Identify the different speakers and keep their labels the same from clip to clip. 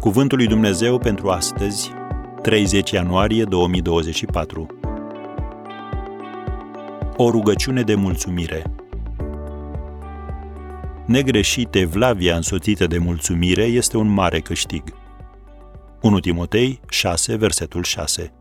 Speaker 1: Cuvântul lui Dumnezeu pentru astăzi, 30 ianuarie 2024. O rugăciune de mulțumire. Negreșit evlavia însoțită de mulțumire este un mare câștig. 1 Timotei 6, versetul 6.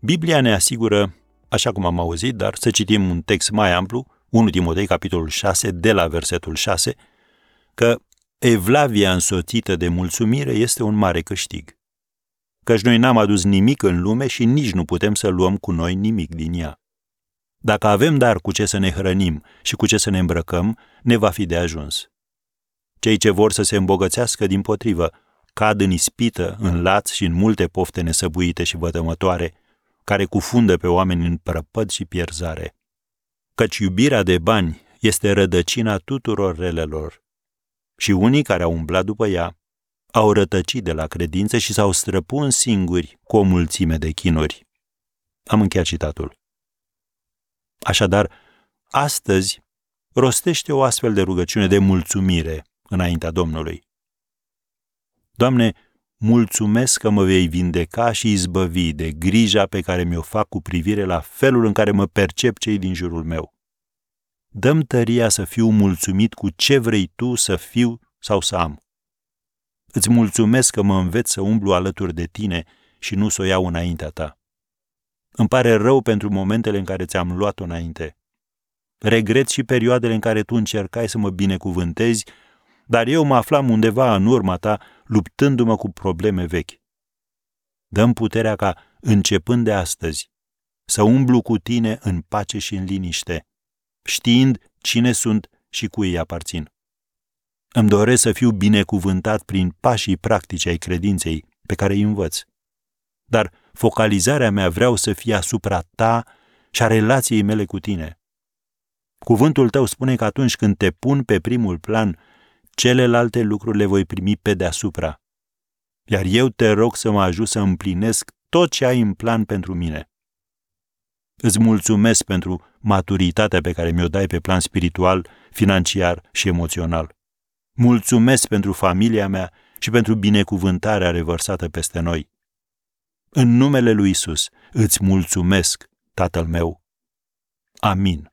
Speaker 1: Biblia ne asigură, așa cum am auzit, dar să citim un text mai amplu, 1 Timotei, capitolul 6, de la versetul 6, că evlavia însoțită de mulțumire este un mare câștig. Căci noi n-am adus nimic în lume și nici nu putem să luăm cu noi nimic din ea. Dacă avem dar cu ce să ne hrănim și cu ce să ne îmbrăcăm, ne va fi de ajuns. Cei ce vor să se îmbogățească din potrivă, cad în ispită, în laț și în multe pofte nesăbuite și vătămătoare, care cufundă pe oameni în prăpăd și pierzare. Căci iubirea de bani este rădăcina tuturor relelor. Și unii care au umblat după ea au rătăcit de la credință și s-au străpuns singuri cu o mulțime de chinuri. Am încheiat citatul. Așadar, astăzi rostește o astfel de rugăciune de mulțumire înaintea Domnului. Doamne, mulțumesc că mă vei vindeca și izbăvi de grija pe care mi-o fac cu privire la felul în care mă percep cei din jurul meu. Dăm tăria să fiu mulțumit cu ce vrei tu să fiu sau să am. Îți mulțumesc că mă înveți să umblu alături de tine și nu să o iau înaintea ta. Îmi pare rău pentru momentele în care ți-am luat-o înainte. Regret și perioadele în care tu încercai să mă binecuvântezi, dar eu mă aflam undeva în urma ta, luptându-mă cu probleme vechi. Dăm puterea ca, începând de astăzi, să umblu cu tine în pace și în liniște, știind cine sunt și cui îi aparțin. Îmi doresc să fiu binecuvântat prin pașii practici ai credinței pe care îi învăț. Dar focalizarea mea vreau să fie asupra ta și a relației mele cu tine. Cuvântul tău spune că atunci când te pun pe primul plan, celelalte lucruri le voi primi pe deasupra. Iar eu te rog să mă ajut să împlinesc tot ce ai în plan pentru mine. Îți mulțumesc pentru maturitatea pe care mi-o dai pe plan spiritual, financiar și emoțional. Mulțumesc pentru familia mea și pentru binecuvântarea revărsată peste noi. În numele lui Isus îți mulțumesc, Tatăl meu. Amin.